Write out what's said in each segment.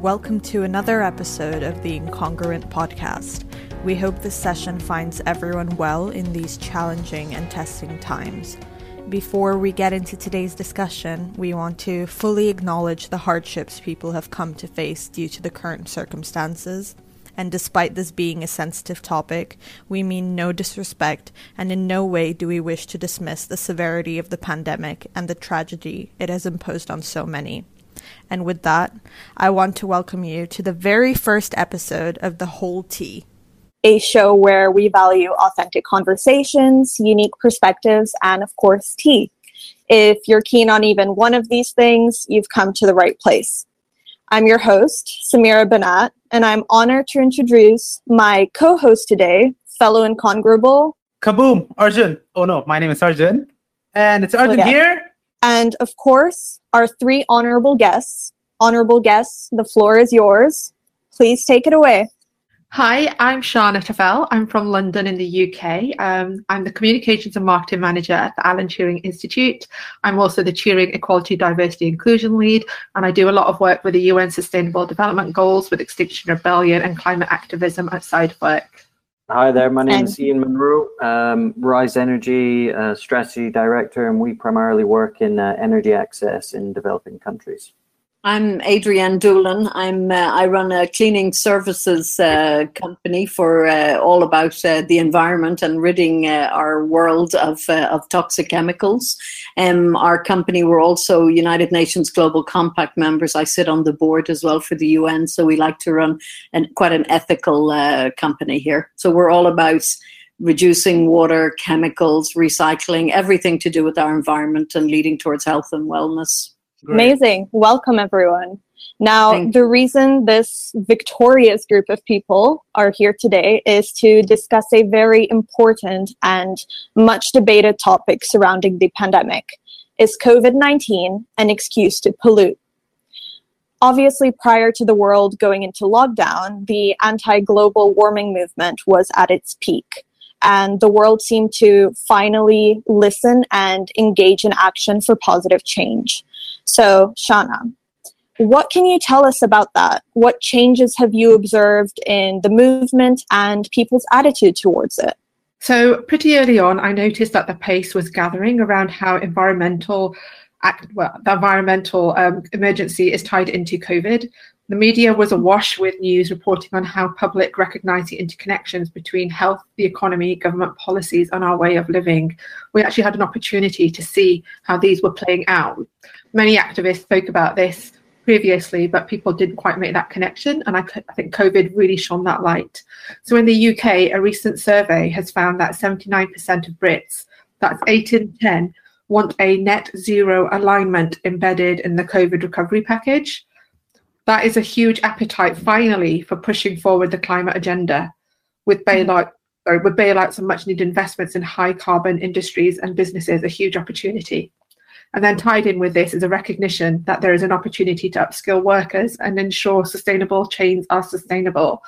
welcome to another episode of the Incongruent Podcast. We hope this session finds everyone well in these challenging and testing times. Before we get into today's discussion, we want to fully acknowledge the hardships people have come to face due to the current circumstances. And despite this being a sensitive topic, we mean no disrespect, and in no way do we wish to dismiss the severity of the pandemic and the tragedy it has imposed on so many. And with that, I want to welcome you to the very first episode of The Whole Tea, a show where we value authentic conversations, unique perspectives, and of course, tea. If you're keen on even one of these things, you've come to the right place. I'm your host, Samira Banat, and I'm honored to introduce my co host today, fellow incongruable. Kaboom, Arjun. Oh no, my name is Arjun. And it's oh, Arjun okay. here. And of course, our three honorable guests. Honorable guests, the floor is yours. Please take it away. Hi, I'm Shana Tafel. I'm from London in the UK. Um, I'm the Communications and Marketing Manager at the Alan Turing Institute. I'm also the Turing Equality, Diversity, Inclusion Lead, and I do a lot of work with the UN Sustainable Development Goals with Extinction Rebellion and climate activism outside work. Hi there, my name is Ian Monroe, um, Rise Energy uh, Strategy Director, and we primarily work in uh, energy access in developing countries. I'm Adrienne Doolan. I'm uh, I run a cleaning services uh, company for uh, all about uh, the environment and ridding uh, our world of uh, of toxic chemicals. Um, our company we're also United Nations Global Compact members. I sit on the board as well for the UN, so we like to run an, quite an ethical company here. So we're all about reducing water, chemicals, recycling, everything to do with our environment and leading towards health and wellness. Great. Amazing. Welcome, everyone. Now, the reason this victorious group of people are here today is to discuss a very important and much debated topic surrounding the pandemic. Is COVID 19 an excuse to pollute? Obviously, prior to the world going into lockdown, the anti global warming movement was at its peak and the world seemed to finally listen and engage in action for positive change. So, Shana, what can you tell us about that? What changes have you observed in the movement and people's attitude towards it? So, pretty early on, I noticed that the pace was gathering around how environmental well, the environmental um, emergency is tied into COVID. The media was awash with news reporting on how public recognized the interconnections between health, the economy, government policies, and our way of living. We actually had an opportunity to see how these were playing out. Many activists spoke about this previously, but people didn't quite make that connection. And I, I, think COVID really shone that light. So in the UK, a recent survey has found that 79% of Brits, that's 8 in 10, want a net zero alignment embedded in the COVID recovery package that is a huge appetite finally for pushing forward the climate agenda with mm-hmm. bailout sorry, with bailouts and much needed investments in high carbon industries and businesses a huge opportunity. And then tied in with this is a recognition that there is an opportunity to upskill workers and ensure sustainable chains are sustainable.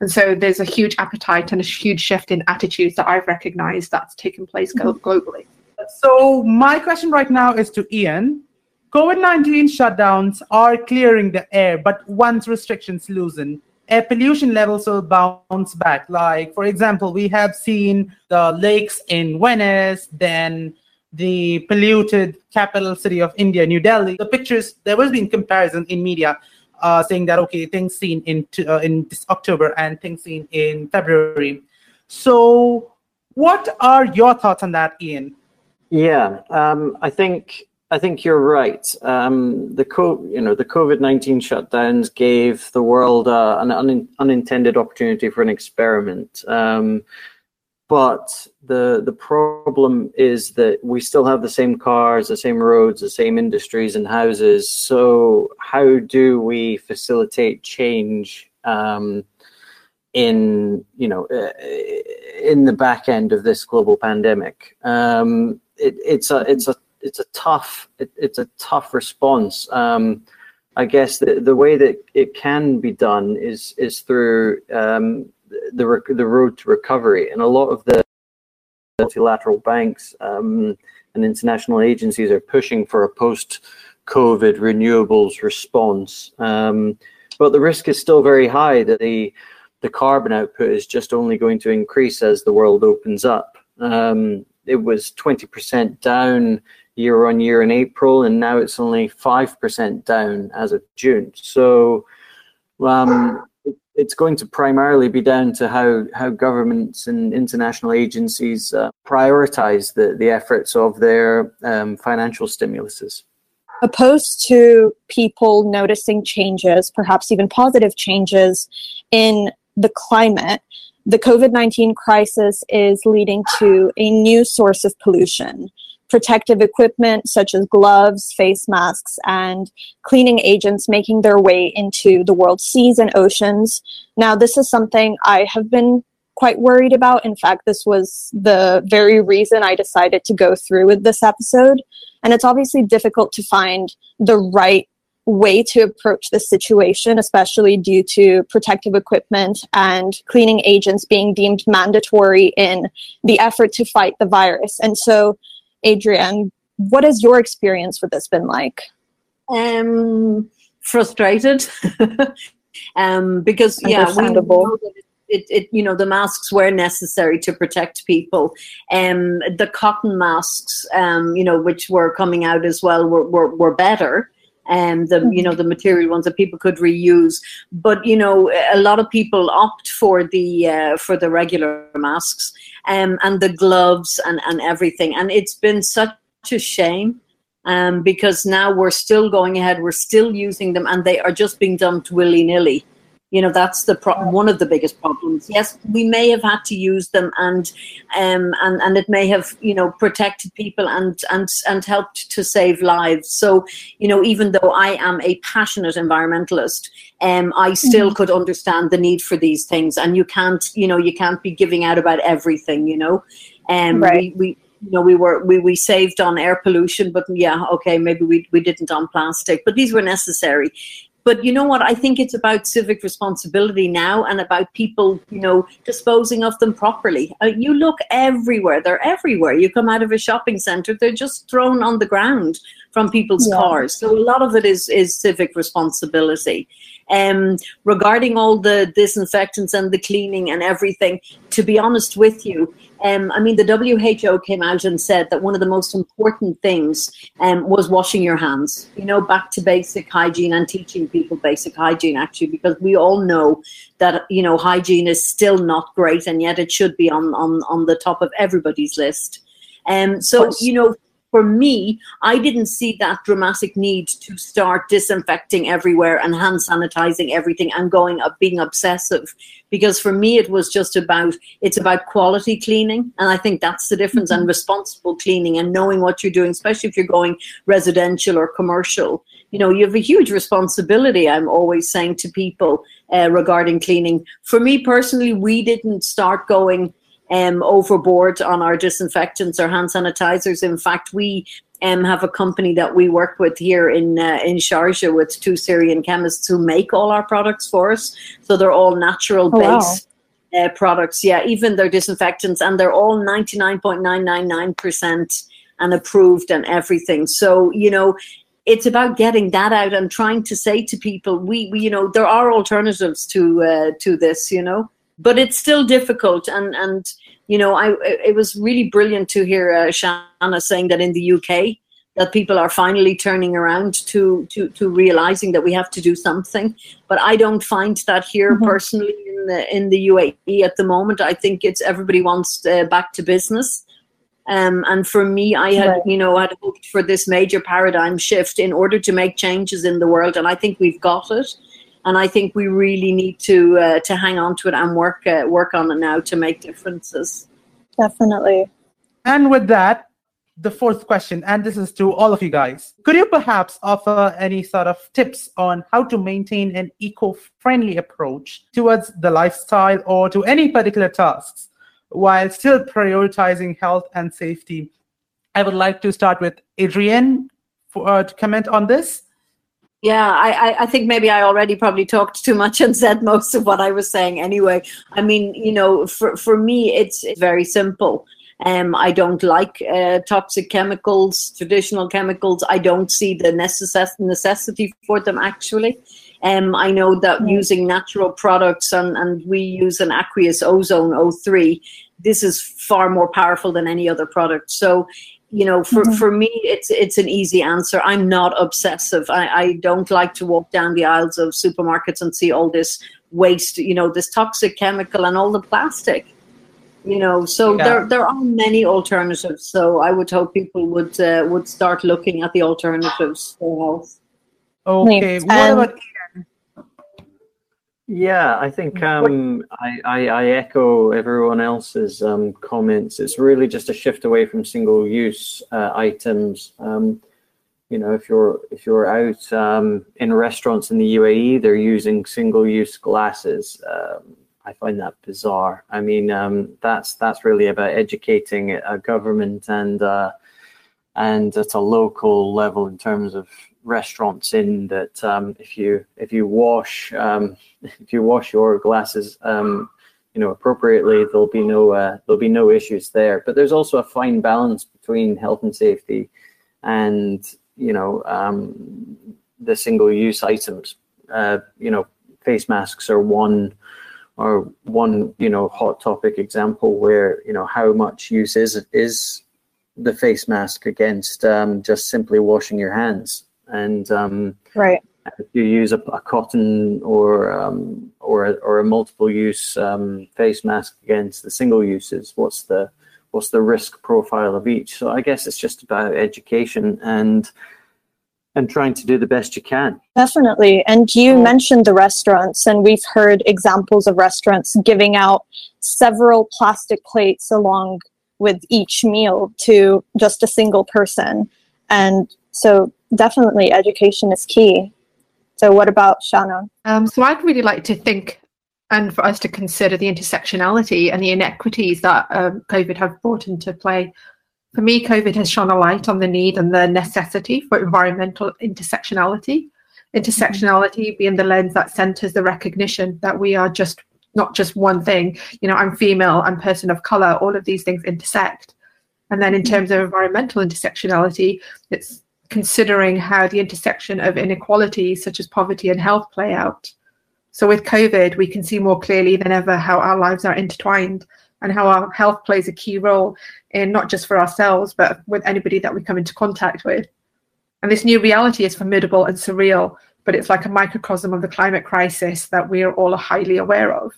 And so there's a huge appetite and a huge shift in attitudes that I've recognized that's taken place mm-hmm. globally. So my question right now is to Ian. COVID 19 shutdowns are clearing the air, but once restrictions loosen, air pollution levels will bounce back. Like, for example, we have seen the lakes in Venice, then the polluted capital city of India, New Delhi. The pictures, there was been comparison in media uh, saying that, okay, things seen in, uh, in this October and things seen in February. So, what are your thoughts on that, Ian? Yeah, um, I think I think you're right. Um, the co- you know the COVID nineteen shutdowns gave the world uh, an un- unintended opportunity for an experiment. Um, but the the problem is that we still have the same cars, the same roads, the same industries and houses. So how do we facilitate change um, in you know uh, in the back end of this global pandemic? Um, it, it's a it's a it's a tough it, it's a tough response. Um, I guess the, the way that it can be done is is through um, the the road to recovery, and a lot of the multilateral banks um, and international agencies are pushing for a post-COVID renewables response. Um, but the risk is still very high that the the carbon output is just only going to increase as the world opens up. Um, it was 20% down year on year in April, and now it's only 5% down as of June. So um, it's going to primarily be down to how, how governments and international agencies uh, prioritize the, the efforts of their um, financial stimuluses opposed to people noticing changes, perhaps even positive changes in the climate, the COVID 19 crisis is leading to a new source of pollution. Protective equipment such as gloves, face masks, and cleaning agents making their way into the world's seas and oceans. Now, this is something I have been quite worried about. In fact, this was the very reason I decided to go through with this episode. And it's obviously difficult to find the right way to approach this situation, especially due to protective equipment and cleaning agents being deemed mandatory in the effort to fight the virus. And so, Adrienne, what has your experience with this been like? Um, frustrated. um, because yeah, we know that it, it, you know the masks were necessary to protect people um the cotton masks um you know which were coming out as well were were, were better um, the you know mm-hmm. the material ones that people could reuse. But you know a lot of people opt for the uh, for the regular masks um, and the gloves and and everything. And it's been such a shame um, because now we're still going ahead we're still using them and they are just being dumped willy-nilly you know that's the pro- one of the biggest problems yes we may have had to use them and um and and it may have you know protected people and and and helped to save lives so you know even though i am a passionate environmentalist um i still mm-hmm. could understand the need for these things and you can't you know you can't be giving out about everything you know um right. we, we you know, we were we, we saved on air pollution, but yeah, okay, maybe we, we didn't on plastic, but these were necessary. But you know what? I think it's about civic responsibility now and about people, you know, disposing of them properly. Uh, you look everywhere; they're everywhere. You come out of a shopping center; they're just thrown on the ground from people's yeah. cars. So a lot of it is is civic responsibility. Um, regarding all the disinfectants and the cleaning and everything, to be honest with you, um, I mean, the WHO came out and said that one of the most important things um, was washing your hands, you know, back to basic hygiene and teaching people basic hygiene, actually, because we all know that, you know, hygiene is still not great and yet it should be on, on, on the top of everybody's list. Um, so, you know, for me, I didn't see that dramatic need to start disinfecting everywhere and hand sanitizing everything and going up being obsessive. Because for me, it was just about it's about quality cleaning, and I think that's the difference. Mm-hmm. And responsible cleaning and knowing what you're doing, especially if you're going residential or commercial. You know, you have a huge responsibility. I'm always saying to people uh, regarding cleaning. For me personally, we didn't start going um, overboard on our disinfectants or hand sanitizers. In fact, we um, have a company that we work with here in uh, in Sharjah with two Syrian chemists who make all our products for us. So they're all natural oh, base wow. uh, products. Yeah, even their disinfectants, and they're all ninety nine point nine nine nine percent and approved and everything. So you know. It's about getting that out and trying to say to people, we, we you know, there are alternatives to uh, to this, you know but it's still difficult. And and you know i it was really brilliant to hear uh, Shana saying that in the uk that people are finally turning around to to to realizing that we have to do something. But i don't find that here mm-hmm. personally in the in the uae at the moment. I think it's everybody wants uh, back to business. Um, and for me, I had, right. you know, had hoped for this major paradigm shift in order to make changes in the world, and I think we've got it and I think we really need to uh, to hang on to it and work uh, work on it now to make differences. Definitely. And with that, the fourth question, and this is to all of you guys. Could you perhaps offer any sort of tips on how to maintain an eco-friendly approach towards the lifestyle or to any particular tasks while still prioritizing health and safety? I would like to start with Adrienne for, uh, to comment on this. Yeah, I, I think maybe I already probably talked too much and said most of what I was saying anyway. I mean, you know, for, for me, it's, it's very simple. Um, I don't like uh, toxic chemicals, traditional chemicals. I don't see the necess- necessity for them actually. Um, I know that mm. using natural products and, and we use an aqueous ozone O3, this is far more powerful than any other product. So you know for, mm-hmm. for me it's it's an easy answer. I'm not obsessive. I, I don't like to walk down the aisles of supermarkets and see all this waste you know this toxic chemical and all the plastic you know. So yeah. there there are many alternatives. So i would hope people would uh, would start looking at the alternatives for health. Okay what about yeah, I think um, I, I, I, echo everyone else's um, comments. It's really just a shift away from single-use uh, items. Um, you know, if you're if you're out um, in restaurants in the UAE, they're using single-use glasses. Um, I find that bizarre. I mean, um, that's that's really about educating a government and uh, and at a local level in terms of restaurants in that um, if you if you wash um, if you wash your glasses um, you know appropriately there'll be no uh, there'll be no issues there. But there's also a fine balance between health and safety and you know um, the single use items. Uh, you know face masks are one or one you know hot topic example where you know how much use is is the face mask against um, just simply washing your hands and um, right. If you use a, a cotton or um, or a, or a multiple use um, face mask against the single uses, what's the what's the risk profile of each? So I guess it's just about education and and trying to do the best you can. Definitely. And you mentioned the restaurants, and we've heard examples of restaurants giving out several plastic plates along with each meal to just a single person. And so definitely education is key. So what about Shana? Um, so I'd really like to think and for us to consider the intersectionality and the inequities that um, COVID have brought into play. For me, COVID has shone a light on the need and the necessity for environmental intersectionality. Intersectionality mm-hmm. being the lens that centers the recognition that we are just not just one thing. You know, I'm female, I'm person of color, all of these things intersect. And then in mm-hmm. terms of environmental intersectionality, it's considering how the intersection of inequalities such as poverty and health play out. So with COVID, we can see more clearly than ever how our lives are intertwined and how our health plays a key role in not just for ourselves, but with anybody that we come into contact with. And this new reality is formidable and surreal, but it's like a microcosm of the climate crisis that we are all highly aware of.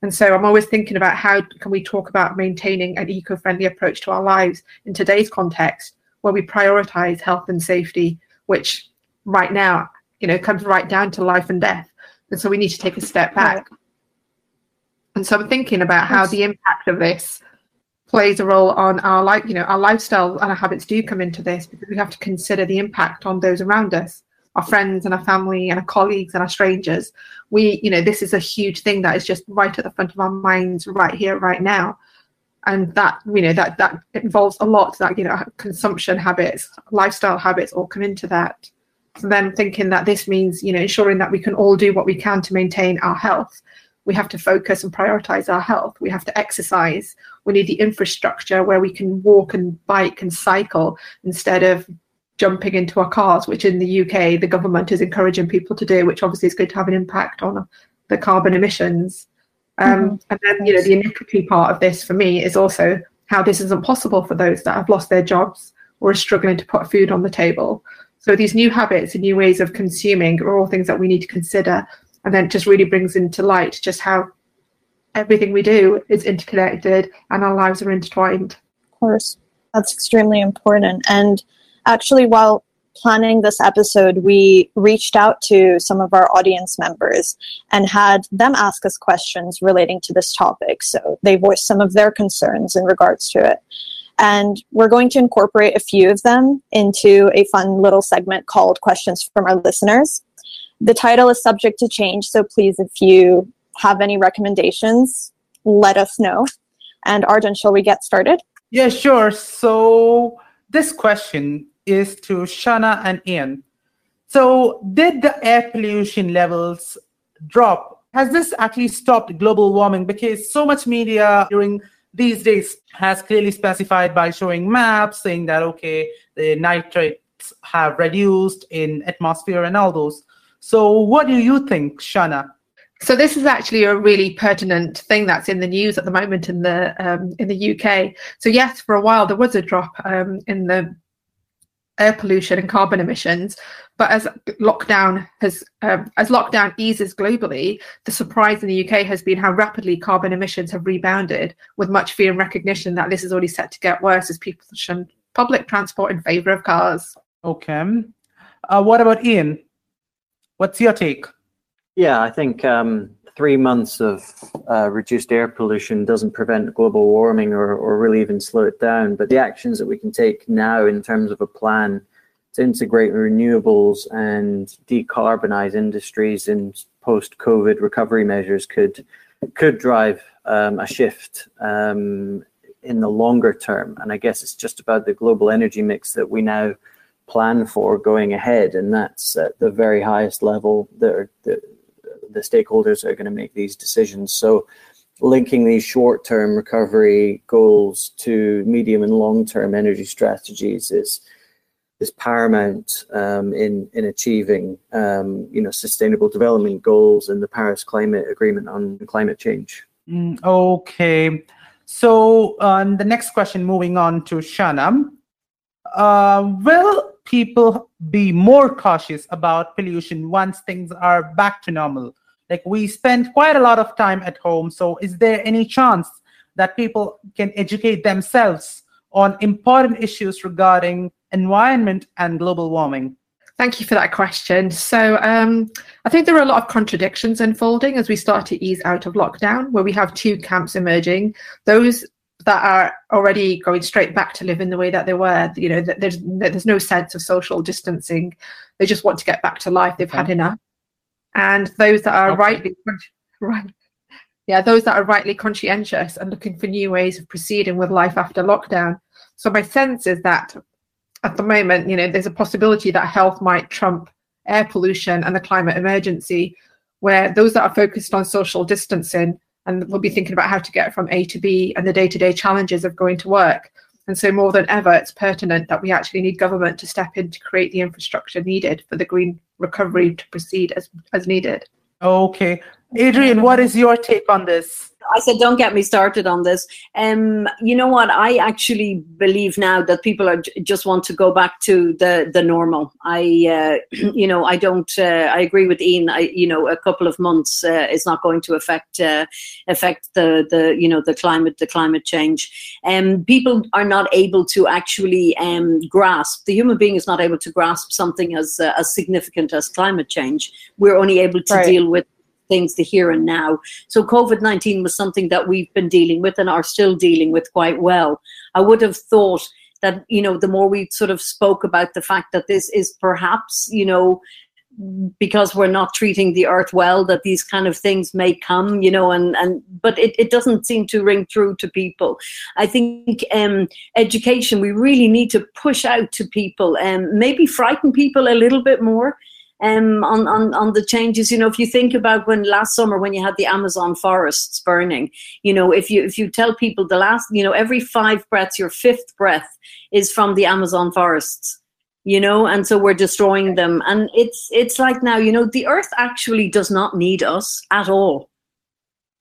And so I'm always thinking about how can we talk about maintaining an eco-friendly approach to our lives in today's context where we prioritize health and safety, which right now, you know, comes right down to life and death. And so we need to take a step back. And so I'm thinking about how the impact of this plays a role on our life, you know, our lifestyle and our habits do come into this because we have to consider the impact on those around us, our friends and our family and our colleagues and our strangers. We, you know, this is a huge thing that is just right at the front of our minds right here, right now and that you know that that involves a lot that you know consumption habits lifestyle habits all come into that. So then thinking that this means you know ensuring that we can all do what we can to maintain our health we have to focus and prioritize our health. We have to exercise. We need the infrastructure where we can walk and bike and cycle instead of jumping into our cars which in the UK the government is encouraging people to do which obviously is going to have an impact on the carbon emissions um, mm-hmm. And then, you know, the inequity part of this for me is also how this isn't possible for those that have lost their jobs or are struggling to put food on the table. So these new habits and new ways of consuming are all things that we need to consider. And then it just really brings into light just how everything we do is interconnected and our lives are intertwined. Of course, that's extremely important. And actually, while planning this episode, we reached out to some of our audience members and had them ask us questions relating to this topic. So they voiced some of their concerns in regards to it. And we're going to incorporate a few of them into a fun little segment called Questions from Our Listeners. The title is subject to change, so please, if you have any recommendations, let us know. And Arjun, shall we get started? Yeah, sure. So this question is to Shana and Ian. So, did the air pollution levels drop? Has this actually stopped global warming? Because so much media during these days has clearly specified by showing maps saying that okay, the nitrates have reduced in atmosphere and all those. So what do you think, Shana? So this is actually a really pertinent thing that's in the news at the moment in the um, in the UK. So yes, for a while there was a drop um, in the air pollution and carbon emissions, but as lockdown has um, as lockdown eases globally, the surprise in the UK has been how rapidly carbon emissions have rebounded, with much fear and recognition that this is already set to get worse as people shun public transport in favour of cars. Okay, uh, what about Ian? What's your take? Yeah, I think um, three months of uh, reduced air pollution doesn't prevent global warming or, or really even slow it down. But the actions that we can take now in terms of a plan to integrate renewables and decarbonize industries in post-COVID recovery measures could could drive um, a shift um, in the longer term. And I guess it's just about the global energy mix that we now plan for going ahead, and that's at the very highest level. The, the, the stakeholders that are going to make these decisions. So, linking these short-term recovery goals to medium and long-term energy strategies is is paramount um, in in achieving um, you know sustainable development goals and the Paris Climate Agreement on climate change. Mm, okay, so uh, the next question, moving on to Shana, uh, will people be more cautious about pollution once things are back to normal? Like we spend quite a lot of time at home. So is there any chance that people can educate themselves on important issues regarding environment and global warming? Thank you for that question. So, um, I think there are a lot of contradictions unfolding as we start to ease out of lockdown, where we have two camps emerging. Those that are already going straight back to living the way that they were. You know, there's there's no sense of social distancing. They just want to get back to life. They've okay. had enough. And those that are okay. rightly right, yeah, those that are rightly conscientious and looking for new ways of proceeding with life after lockdown. So my sense is that at the moment, you know, there's a possibility that health might trump air pollution and the climate emergency, where those that are focused on social distancing and we'll be thinking about how to get from A to B and the day to day challenges of going to work. And so, more than ever, it's pertinent that we actually need government to step in to create the infrastructure needed for the green recovery to proceed as, as needed. Okay. Adrienne, what is your take on this? I said, don't get me started on this. Um, you know what? I actually believe now that people are just want to go back to the the normal. I, uh, you know, I don't. Uh, I agree with Ian. I, you know, a couple of months uh, is not going to affect uh, affect the the you know the climate the climate change. Um, people are not able to actually um, grasp. The human being is not able to grasp something as uh, as significant as climate change. We're only able to right. deal with things the here and now. So COVID 19 was something that we've been dealing with and are still dealing with quite well. I would have thought that, you know, the more we sort of spoke about the fact that this is perhaps, you know, because we're not treating the earth well that these kind of things may come you know and and but it, it doesn't seem to ring through to people i think um education we really need to push out to people and um, maybe frighten people a little bit more um, on, on, on the changes. You know, if you think about when last summer when you had the Amazon forests burning, you know, if you if you tell people the last, you know, every five breaths, your fifth breath is from the Amazon forests. You know, and so we're destroying them, and it's it's like now, you know, the Earth actually does not need us at all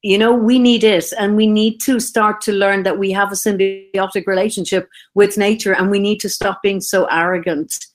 you know we need it and we need to start to learn that we have a symbiotic relationship with nature and we need to stop being so arrogant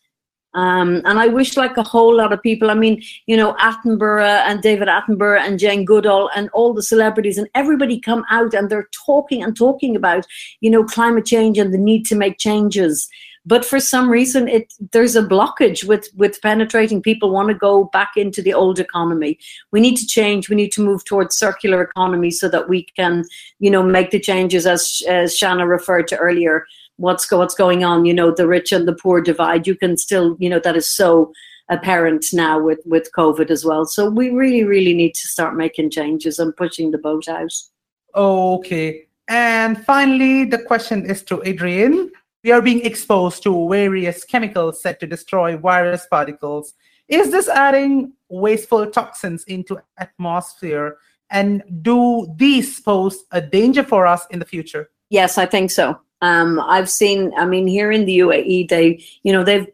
um, and I wish, like a whole lot of people, I mean, you know, Attenborough and David Attenborough and Jane Goodall and all the celebrities and everybody come out and they're talking and talking about, you know, climate change and the need to make changes. But for some reason, it there's a blockage with with penetrating. People want to go back into the old economy. We need to change. We need to move towards circular economy so that we can, you know, make the changes as as Shana referred to earlier what's go, what's going on you know the rich and the poor divide. You can still you know that is so apparent now with with covid as well. So we really really need to start making changes and pushing the boat out. Okay. And finally the question is to Adrienne. We are being exposed to various chemicals set to destroy virus particles. Is this adding wasteful toxins into atmosphere? And do these pose a danger for us in the future? Yes, I think so. Um, I've seen. I mean, here in the UAE, they, you know, they've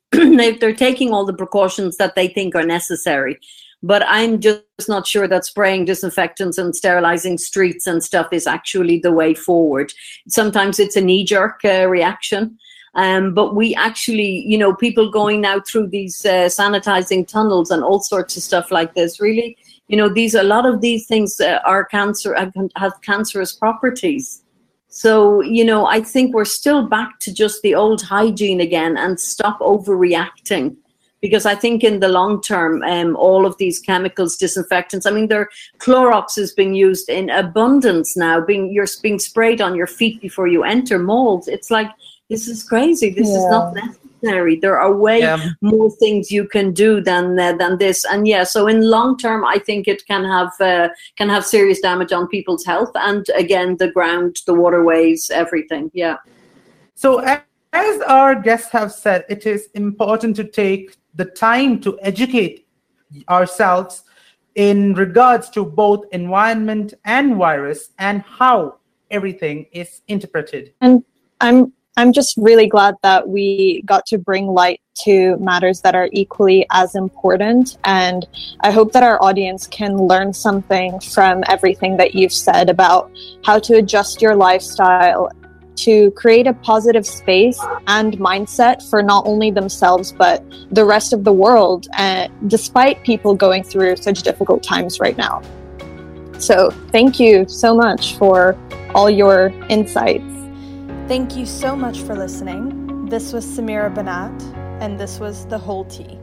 they've they're taking all the precautions that they think are necessary. But I'm just not sure that spraying disinfectants and sterilizing streets and stuff is actually the way forward. Sometimes it's a knee jerk uh, reaction. Um, but we actually, you know, people going now through these uh, sanitizing tunnels and all sorts of stuff like this. Really, you know, these a lot of these things uh, are cancer have cancerous properties. So, you know, I think we're still back to just the old hygiene again and stop overreacting. Because I think in the long term, um, all of these chemicals, disinfectants, I mean, their Clorox is being used in abundance now, being you're being sprayed on your feet before you enter malls. It's like this is crazy. This yeah. is not necessary. There are way yeah. more things you can do than uh, than this. And yeah, so in long term, I think it can have uh, can have serious damage on people's health and again the ground, the waterways, everything. Yeah. So as our guests have said, it is important to take the time to educate ourselves in regards to both environment and virus and how everything is interpreted. And I'm I'm just really glad that we got to bring light to matters that are equally as important. And I hope that our audience can learn something from everything that you've said about how to adjust your lifestyle to create a positive space and mindset for not only themselves, but the rest of the world, uh, despite people going through such difficult times right now. So, thank you so much for all your insights. Thank you so much for listening. This was Samira Banat, and this was The Whole Tea.